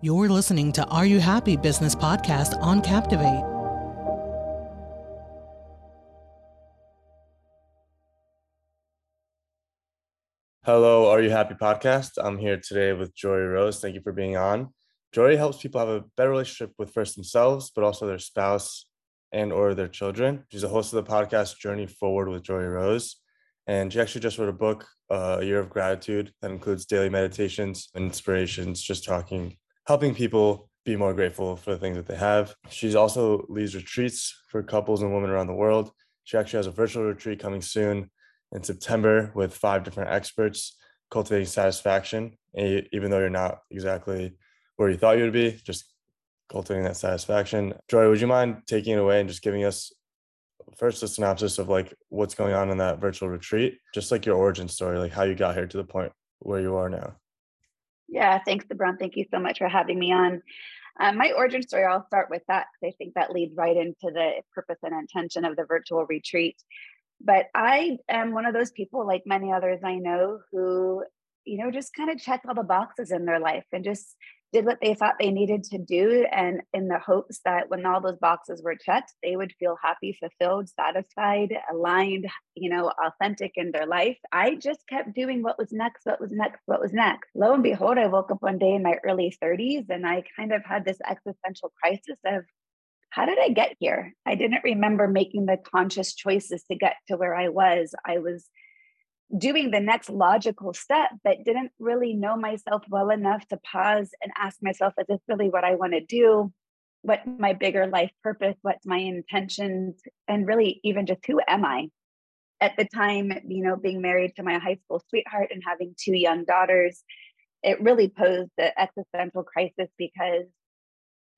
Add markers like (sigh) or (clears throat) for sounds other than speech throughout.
You're listening to Are You Happy Business Podcast on Captivate. Hello, Are You Happy Podcast? I'm here today with Joree Rose. Thank you for being on. Joree helps people have a better relationship with first themselves, but also their spouse and or their children. She's a host of the podcast Journey Forward with Joree Rose. And she actually just wrote a book, uh, A Year of Gratitude, that includes daily meditations and inspirations, just talking, helping people be more grateful for the things that they have. She's also leads retreats for couples and women around the world. She actually has a virtual retreat coming soon in September with five different experts cultivating satisfaction, even though you're not exactly where you thought you would be, just cultivating that satisfaction. Joy, would you mind taking it away and just giving us first a synopsis of like what's going on in that virtual retreat, just like your origin story, like how you got here to the point where you are now? Yeah, thanks, LeBron. Thank you so much for having me on. Um, my origin story, I'll start with that because I think that leads right into the purpose and intention of the virtual retreat. But I am one of those people, like many others I know, who, you know, just kind of check all the boxes in their life and just did what they thought they needed to do and in the hopes that when all those boxes were checked they would feel happy fulfilled satisfied aligned you know authentic in their life. I just kept doing what was next what was next what was next. Lo and behold i woke up one day in my early 30s and i kind of had this existential crisis of how did i get here? I didn't remember making the conscious choices to get to where i was. I was doing the next logical step, but didn't really know myself well enough to pause and ask myself, is this really what I want to do? What my bigger life purpose? What's my intentions? And really, even just who am I? At the time, you know, being married to my high school sweetheart and having two young daughters, it really posed the existential crisis because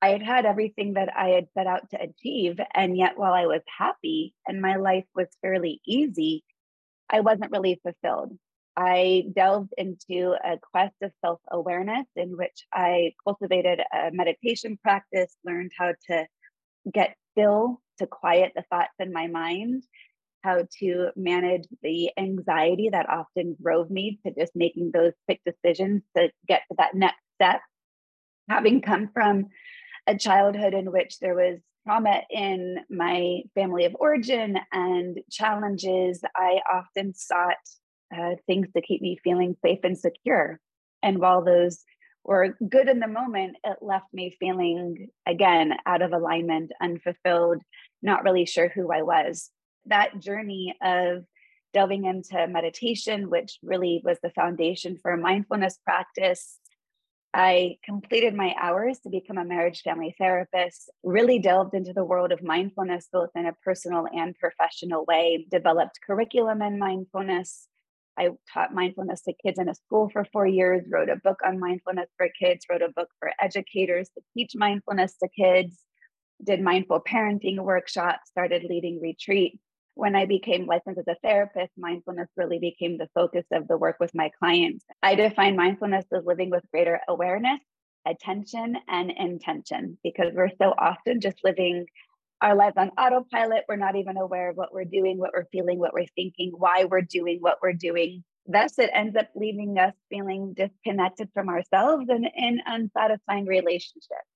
I had had everything that I had set out to achieve. And yet, while I was happy and my life was fairly easy, I wasn't really fulfilled. I delved into a quest of self awareness in which I cultivated a meditation practice, learned how to get still to quiet the thoughts in my mind, how to manage the anxiety that often drove me to just making those quick decisions to get to that next step. Having come from a childhood in which there was trauma in my family of origin and challenges, I often sought uh, things to keep me feeling safe and secure. And while those were good in the moment, it left me feeling again out of alignment, unfulfilled, not really sure who I was. That journey of delving into meditation, which really was the foundation for mindfulness practice, I completed my hours to become a marriage family therapist, really delved into the world of mindfulness, both in a personal and professional way, developed curriculum in mindfulness. I taught mindfulness to kids in a school for four years, wrote a book on mindfulness for kids, wrote a book for educators to teach mindfulness to kids, did mindful parenting workshops, started leading retreats when I became licensed as a therapist, mindfulness really became the focus of the work with my clients. I define mindfulness as living with greater awareness, attention, and intention because we're so often just living our lives on autopilot. We're not even aware of what we're doing, what we're feeling, what we're thinking, why we're doing what we're doing. Thus, it ends up leaving us feeling disconnected from ourselves and in unsatisfying relationships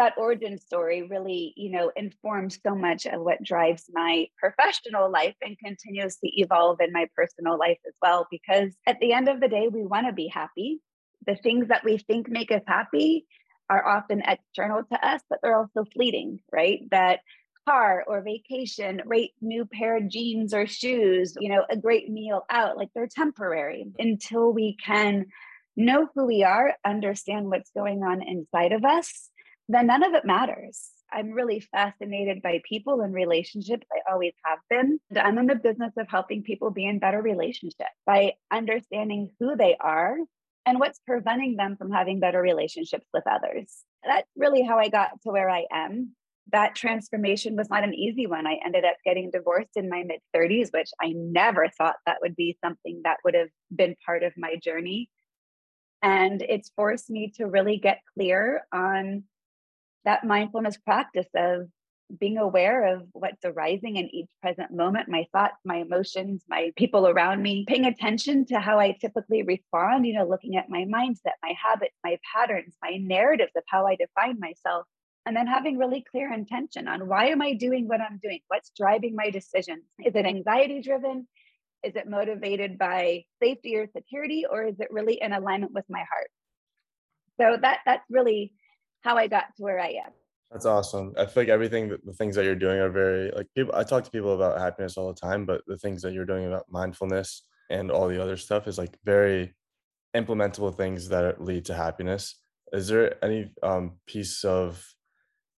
that origin story really you know informs so much of what drives my professional life and continues to evolve in my personal life as well because at the end of the day we want to be happy. The things that we think make us happy are often external to us but they're also fleeting right? That car or vacation great new pair of jeans or shoes you know a great meal out like they're temporary until we can know who we are understand what's going on inside of us then none of it matters. I'm really fascinated by people and relationships. I always have been. And I'm in the business of helping people be in better relationships by understanding who they are and what's preventing them from having better relationships with others. That's really how I got to where I am. That transformation was not an easy one. I ended up getting divorced in my mid 30s, which I never thought that would be something that would have been part of my journey. And it's forced me to really get clear on that mindfulness practice of being aware of what's arising in each present moment, my thoughts, my emotions, my people around me, paying attention to how I typically respond, you know, looking at my mindset, my habits, my patterns, my narratives of how I define myself. And then having really clear intention on why am I doing what I'm doing? What's driving my decisions? Is it anxiety driven? Is it motivated by safety or security? Or is it really in alignment with my heart? So that that's really how I got to where I am. That's awesome. I feel like everything, the things that you're doing are very like people. I talk to people about happiness all the time, but the things that you're doing about mindfulness and all the other stuff is like very implementable things that lead to happiness. Is there any um, piece of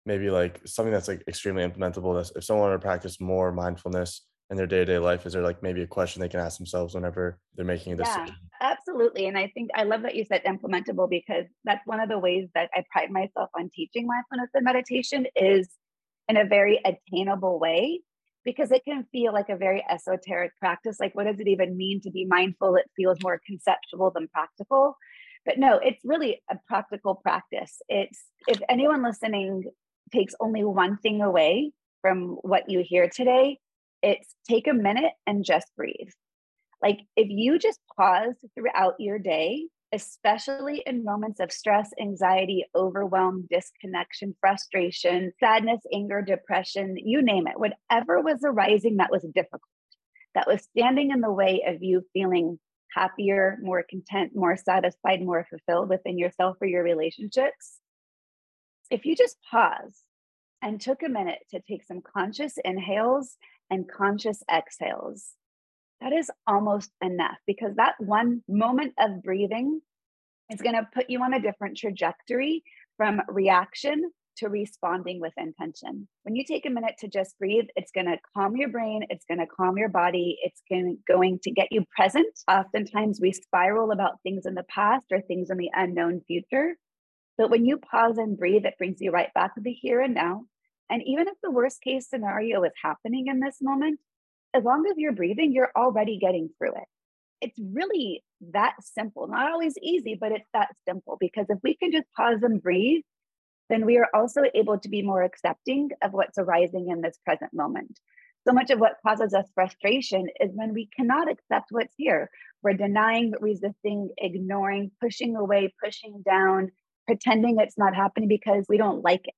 maybe like something that's like extremely implementable? That if someone were to practice more mindfulness in their day-to-day life? Is there like maybe a question they can ask themselves whenever they're making a decision? yeah, absolutely and i think i love that you said implementable because that's one of the ways that i pride myself on teaching mindfulness and meditation is in a very attainable way because it can feel like a very esoteric practice like what does it even mean to be mindful? It feels more conceptual than practical but no it's really a practical practice. It's if anyone listening takes only one thing away from what you hear today it's take a minute and just breathe. Like if you just pause throughout your day, especially in moments of stress, anxiety, overwhelm, disconnection, frustration, sadness, anger, depression, you name it, whatever was arising that was difficult, that was standing in the way of you feeling happier, more content, more satisfied, more fulfilled within yourself or your relationships. If you just pause and took a minute to take some conscious inhales and conscious exhales. That is almost enough because that one moment of breathing is going to put you on a different trajectory from reaction to responding with intention. When you take a minute to just breathe, it's going to calm your brain, it's going to calm your body, it's going, going to get you present. Oftentimes, we spiral about things in the past or things in the unknown future. But when you pause and breathe, it brings you right back to the here and now. And even if the worst case scenario is happening in this moment, as long as you're breathing, you're already getting through it. It's really that simple. Not always easy, but it's that simple because if we can just pause and breathe, then we are also able to be more accepting of what's arising in this present moment. So much of what causes us frustration is when we cannot accept what's here. We're denying, resisting, ignoring, pushing away, pushing down, pretending it's not happening because we don't like it.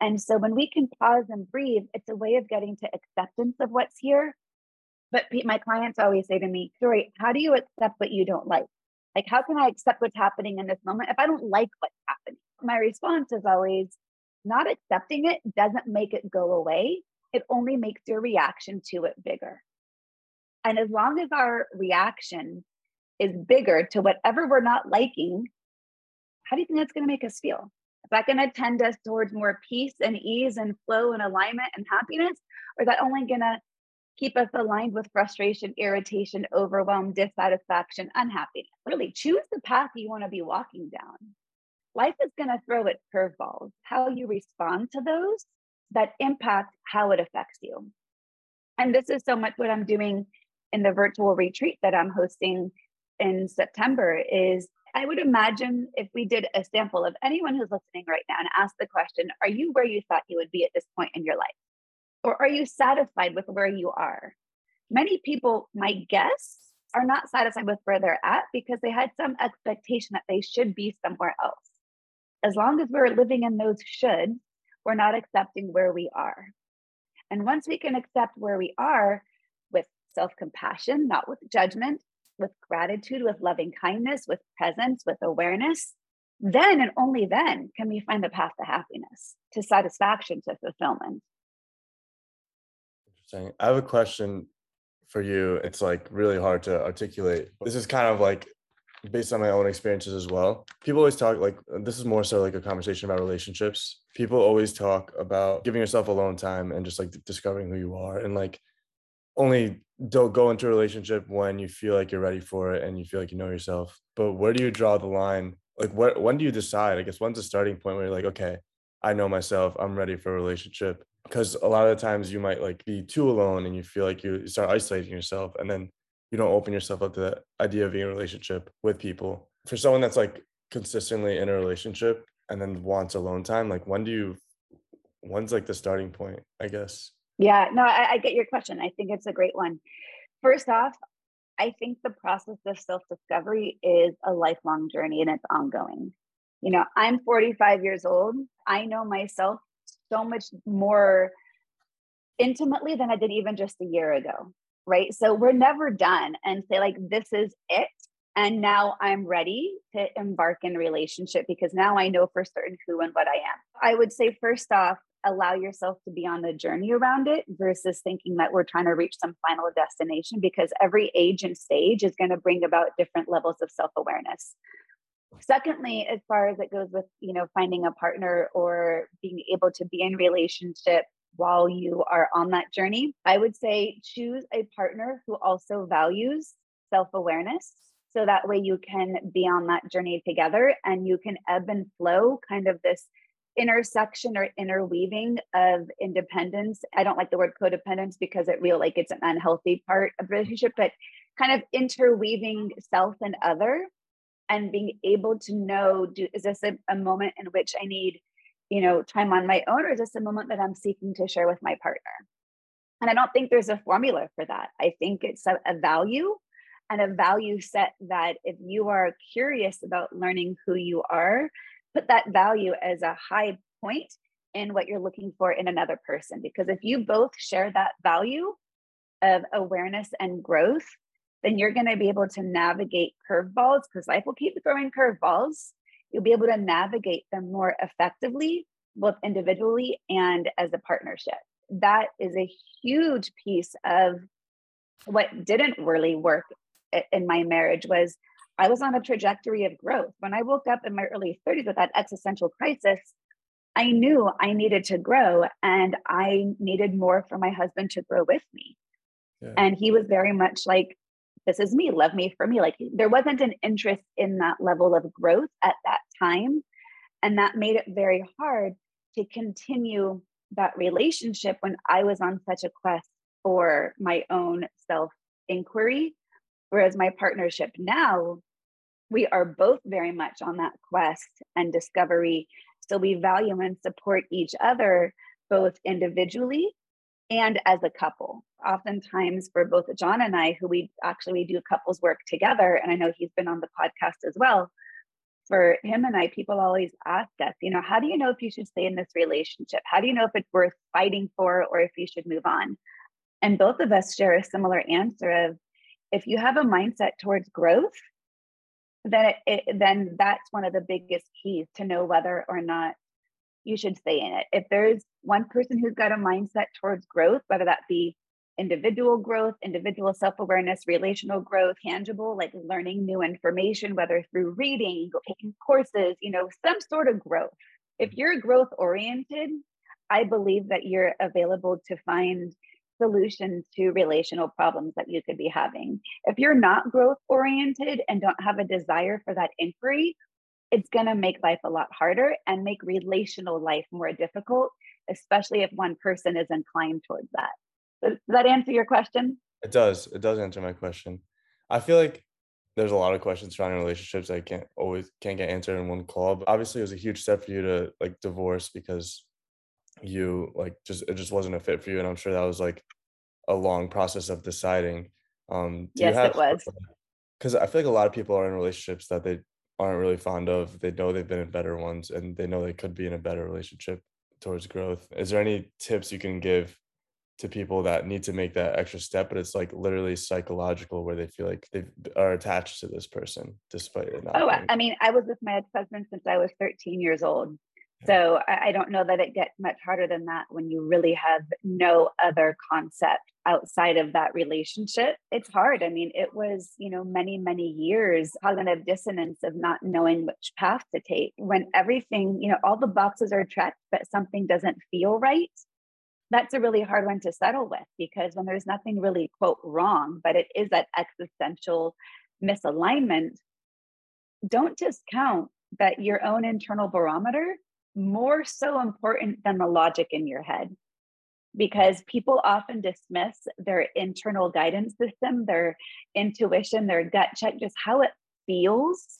And so when we can pause and breathe, it's a way of getting to acceptance of what's here. But my clients always say to me, Joree, how do you accept what you don't like? Like, how can I accept what's happening in this moment if I don't like what's happening? My response is always not accepting it doesn't make it go away. It only makes your reaction to it bigger. And as long as our reaction is bigger to whatever we're not liking, how do you think that's going to make us feel? Is that going to tend us towards more peace and ease and flow and alignment and happiness? Or is that only going to keep us aligned with frustration, irritation, overwhelm, dissatisfaction, unhappiness? Really choose the path you want to be walking down. Life is going to throw its curveballs. How you respond to those that impact how it affects you. And this is so much what I'm doing in the virtual retreat that I'm hosting in September is I would imagine if we did a sample of anyone who's listening right now and asked the question, are you where you thought you would be at this point in your life? Or are you satisfied with where you are? Many people, my guess, are not satisfied with where they're at because they had some expectation that they should be somewhere else. As long as we're living in those shoulds, we're not accepting where we are. And once we can accept where we are with self compassion, not with judgment, with gratitude, with loving kindness, with presence, with awareness, then and only then can we find the path to happiness, to satisfaction, to fulfillment. Interesting. I have a question for you. It's like really hard to articulate. This is kind of like based on my own experiences as well. People always talk like this is more so like a conversation about relationships. People always talk about giving yourself alone time and just like discovering who you are and like only don't go into a relationship when you feel like you're ready for it and you feel like you know yourself. But where do you draw the line? Like what when do you decide? I guess when's the starting point where you're like, okay, I know myself, I'm ready for a relationship. Because a lot of the times you might like be too alone and you feel like you start isolating yourself and then you don't open yourself up to the idea of being in a relationship with people. For someone that's like consistently in a relationship and then wants alone time, like when do you when's like the starting point, I guess? Yeah, no, I, I get your question. I think it's a great one. First off, I think the process of self discovery is a lifelong journey and it's ongoing. You know, I'm 45 years old. I know myself so much more intimately than I did even just a year ago. Right. So we're never done and say, like, this is it. And now I'm ready to embark in relationship because now I know for certain who and what I am. I would say, first off, allow yourself to be on the journey around it versus thinking that we're trying to reach some final destination because every age and stage is going to bring about different levels of self-awareness. Secondly as far as it goes with you know finding a partner or being able to be in relationship while you are on that journey i would say choose a partner who also values self-awareness. So that way you can be on that journey together and you can ebb and flow kind of this intersection or interweaving of independence. I don't like the word codependence because it real like it's an unhealthy part of relationship, but kind of interweaving self and other and being able to know do is this a, a moment in which I need, you know, time on my own, or is this a moment that I'm seeking to share with my partner? And I don't think there's a formula for that. I think it's a, a value and a value set that if you are curious about learning who you are, put that value as a high point in what you're looking for in another person. Because if you both share that value of awareness and growth, then you're going to be able to navigate curveballs because life will keep throwing curveballs. You'll be able to navigate them more effectively, both individually and as a partnership. That is a huge piece of what didn't really work in my marriage was I was on a trajectory of growth. When I woke up in my early 30s with that existential crisis, I knew I needed to grow and I needed more for my husband to grow with me. Yeah. And he was very much like, this is me, love me for me. Like there wasn't an interest in that level of growth at that time. And that made it very hard to continue that relationship when I was on such a quest for my own self inquiry. Whereas my partnership now we are both very much on that quest and discovery. So we value and support each other both individually and as a couple. Oftentimes for both John and I, who we actually we do couples work together, and I know he's been on the podcast as well. For him and I, people always ask us, you know, how do you know if you should stay in this relationship? How do you know if it's worth fighting for or if you should move on? And both of us share a similar answer of if you have a mindset towards growth, then it, it, then that's one of the biggest keys to know whether or not you should stay in it. If there's one person who's got a mindset towards growth, whether that be individual growth, individual self-awareness, relational growth, tangible, like learning new information, whether through reading, taking courses, you know, some sort of growth. If mm-hmm. you're growth oriented, I believe that you're available to find solutions to relational problems that you could be having. If you're not growth oriented and don't have a desire for that inquiry, it's going to make life a lot harder and make relational life more difficult, especially if one person is inclined towards that. Does that answer your question? It does. It does answer my question. I feel like there's a lot of questions surrounding relationships I can't always can't get answered in one call. But obviously, it was a huge step for you to like divorce because you like just it just wasn't a fit for you and i'm sure that was like a long process of deciding um yes have, it was because i feel like a lot of people are in relationships that they aren't really fond of they know they've been in better ones and they know they could be in a better relationship towards growth. Is there any tips you can give to people that need to make that extra step but it's like literally psychological where they feel like they are attached to this person despite it not oh i mean i was with my ex-husband since i was 13 years old so I, don't know that it gets much harder than that when you really have no other concept outside of that relationship. It's hard. I mean, it was, you know, many, many years cognitive dissonance of not knowing which path to take when everything, you know, all the boxes are checked, but something doesn't feel right. That's a really hard one to settle with because when there's nothing really, quote, wrong, but it is that existential misalignment, don't discount that your own internal barometer more so important than the logic in your head because people often dismiss their internal guidance system, their intuition, their gut check, just how it feels.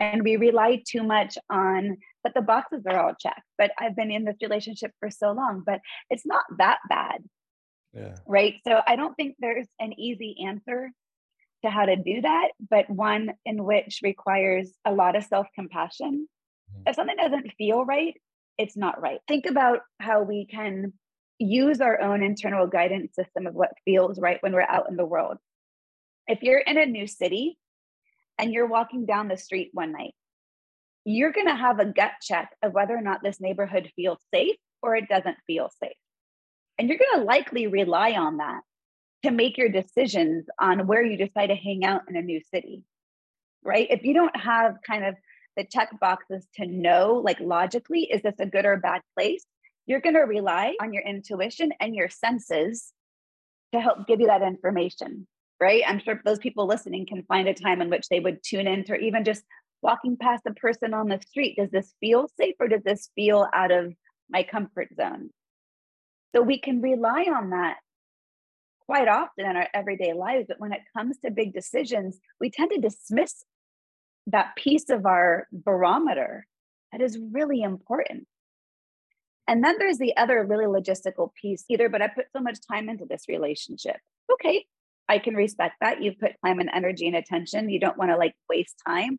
And we rely too much on but the boxes are all checked. But I've been in this relationship for so long, but it's not that bad. Yeah. Right. So I don't think there's an easy answer to how to do that, but one in which requires a lot of self compassion. Mm-hmm. If something doesn't feel right, it's not right. Think about how we can use our own internal guidance system of what feels right when we're out in the world. If you're in a new city and you're walking down the street one night, you're going to have a gut check of whether or not this neighborhood feels safe or it doesn't feel safe. And you're going to likely rely on that to make your decisions on where you decide to hang out in a new city, right? If you don't have kind of the check boxes to know, like logically, is this a good or bad place? You're going to rely on your intuition and your senses to help give you that information, right? I'm sure those people listening can find a time in which they would tune into, or even just walking past a person on the street. Does this feel safe or does this feel out of my comfort zone? So we can rely on that quite often in our everyday lives. But when it comes to big decisions, we tend to dismiss that piece of our barometer that is really important. And then there's the other really logistical piece either, but I put so much time into this relationship. Okay, I can respect that. You've put time and energy and attention. You don't want to like waste time.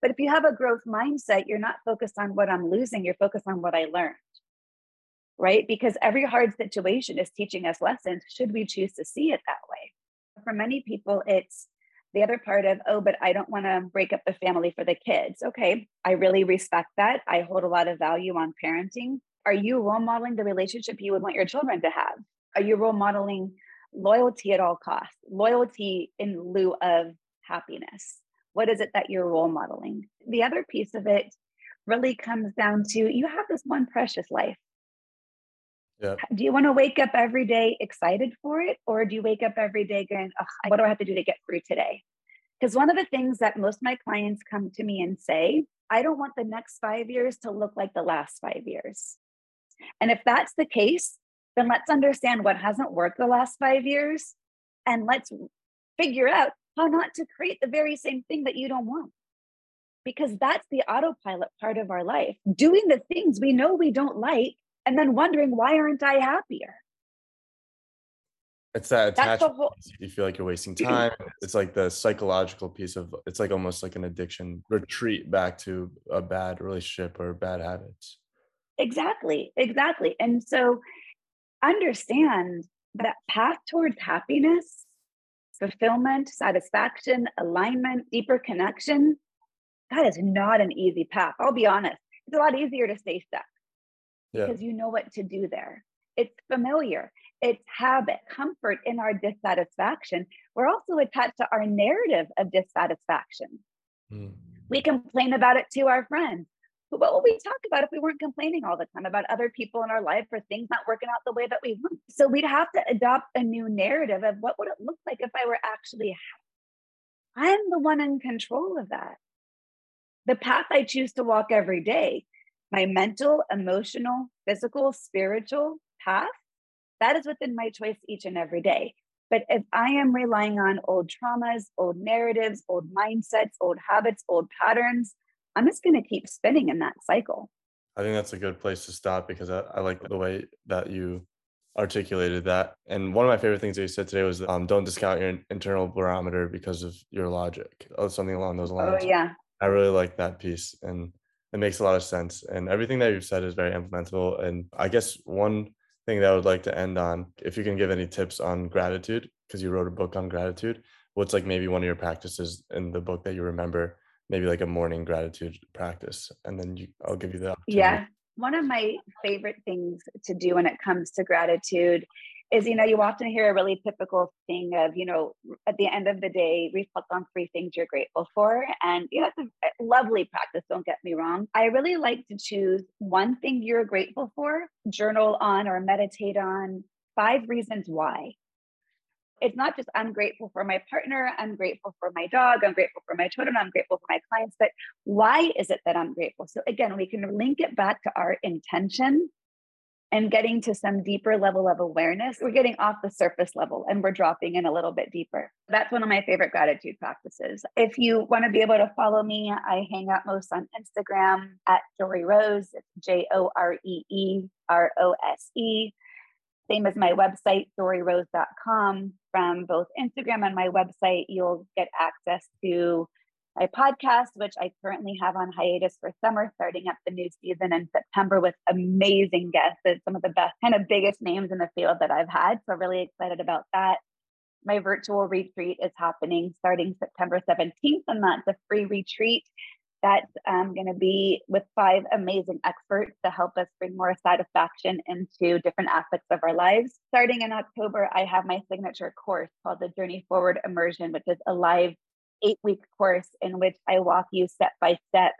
But if you have a growth mindset, you're not focused on what I'm losing, you're focused on what I learned. Right? Because every hard situation is teaching us lessons, should we choose to see it that way. For many people, it's the other part of, oh, but I don't want to break up the family for the kids. Okay, I really respect that. I hold a lot of value on parenting. Are you role modeling the relationship you would want your children to have? Are you role modeling loyalty at all costs, loyalty in lieu of happiness? What is it that you're role modeling? The other piece of it really comes down to you have this one precious life. Do you want to wake up every day excited for it? Or do you wake up every day going, what do I have to do to get through today? Because one of the things that most of my clients come to me and say, I don't want the next five years to look like the last five years. And if that's the case, then let's understand what hasn't worked the last five years and let's figure out how not to create the very same thing that you don't want. Because that's the autopilot part of our life, doing the things we know we don't like and then wondering why aren't I happier? It's that attachment. Whole- you feel like you're wasting (clears throat) time. It's like the psychological piece of it's like almost like an addiction retreat back to a bad relationship or bad habits. Exactly, exactly. And so understand that path towards happiness, fulfillment, satisfaction, alignment, deeper connection, that is not an easy path. I'll be honest. It's a lot easier to stay stuck yeah. because you know what to do there. It's familiar, it's habit, comfort in our dissatisfaction. We're also attached to our narrative of dissatisfaction. Mm. We complain about it to our friends. But what would we talk about if we weren't complaining all the time about other people in our life or things not working out the way that we want? So we'd have to adopt a new narrative of what would it look like if I were actually happy? I'm the one in control of that. The path I choose to walk every day my mental, emotional, physical, spiritual path, that is within my choice each and every day. But if I am relying on old traumas, old narratives, old mindsets, old habits, old patterns, I'm just going to keep spinning in that cycle. I think that's a good place to stop because I, I like the way that you articulated that. And one of my favorite things that you said today was um, don't discount your internal barometer because of your logic, or something along those lines. Oh, yeah. I really like that piece. And it makes a lot of sense. And everything that you've said is very implementable. And I guess one thing that I would like to end on, if you can give any tips on gratitude, because you wrote a book on gratitude, what's like maybe one of your practices in the book that you remember, maybe like a morning gratitude practice, and then you, I'll give you that. Yeah. One of my favorite things to do when it comes to gratitude is you know you often hear a really typical thing of you know at the end of the day reflect on three things you're grateful for. And you know it's a lovely practice don't get me wrong. I really like to choose one thing you're grateful for journal on or meditate on five reasons why. It's not just i'm grateful for my partner i'm grateful for my dog i'm grateful for my children i'm grateful for my clients but why is it that i'm grateful? So again we can link it back to our intention and getting to some deeper level of awareness. We're getting off the surface level and we're dropping in a little bit deeper. That's one of my favorite gratitude practices. If you want to be able to follow me, I hang out most on Instagram at Joree Rose. J O R E E R O S E. Same as my website, joreerose.com. From both Instagram and my website, you'll get access to my podcast, which I currently have on hiatus for summer, starting up the new season in September with amazing guests, and some of the best, kind of biggest names in the field that I've had. So, really excited about that. My virtual retreat is happening starting September 17th, and that's a free retreat that's um, going to be with five amazing experts to help us bring more satisfaction into different aspects of our lives. Starting in October, I have my signature course called the Journey Forward Immersion, which is a live eight week course in which I walk you step by step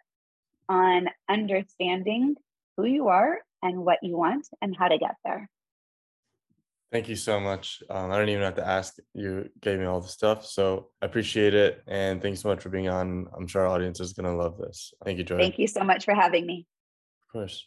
on understanding who you are and what you want and how to get there. Thank you so much. Um, I don't even have to ask. You gave me all the stuff. So I appreciate it. And thanks so much for being on. I'm sure our audience is going to love this. Thank you, Joy. Thank you so much for having me. Of course.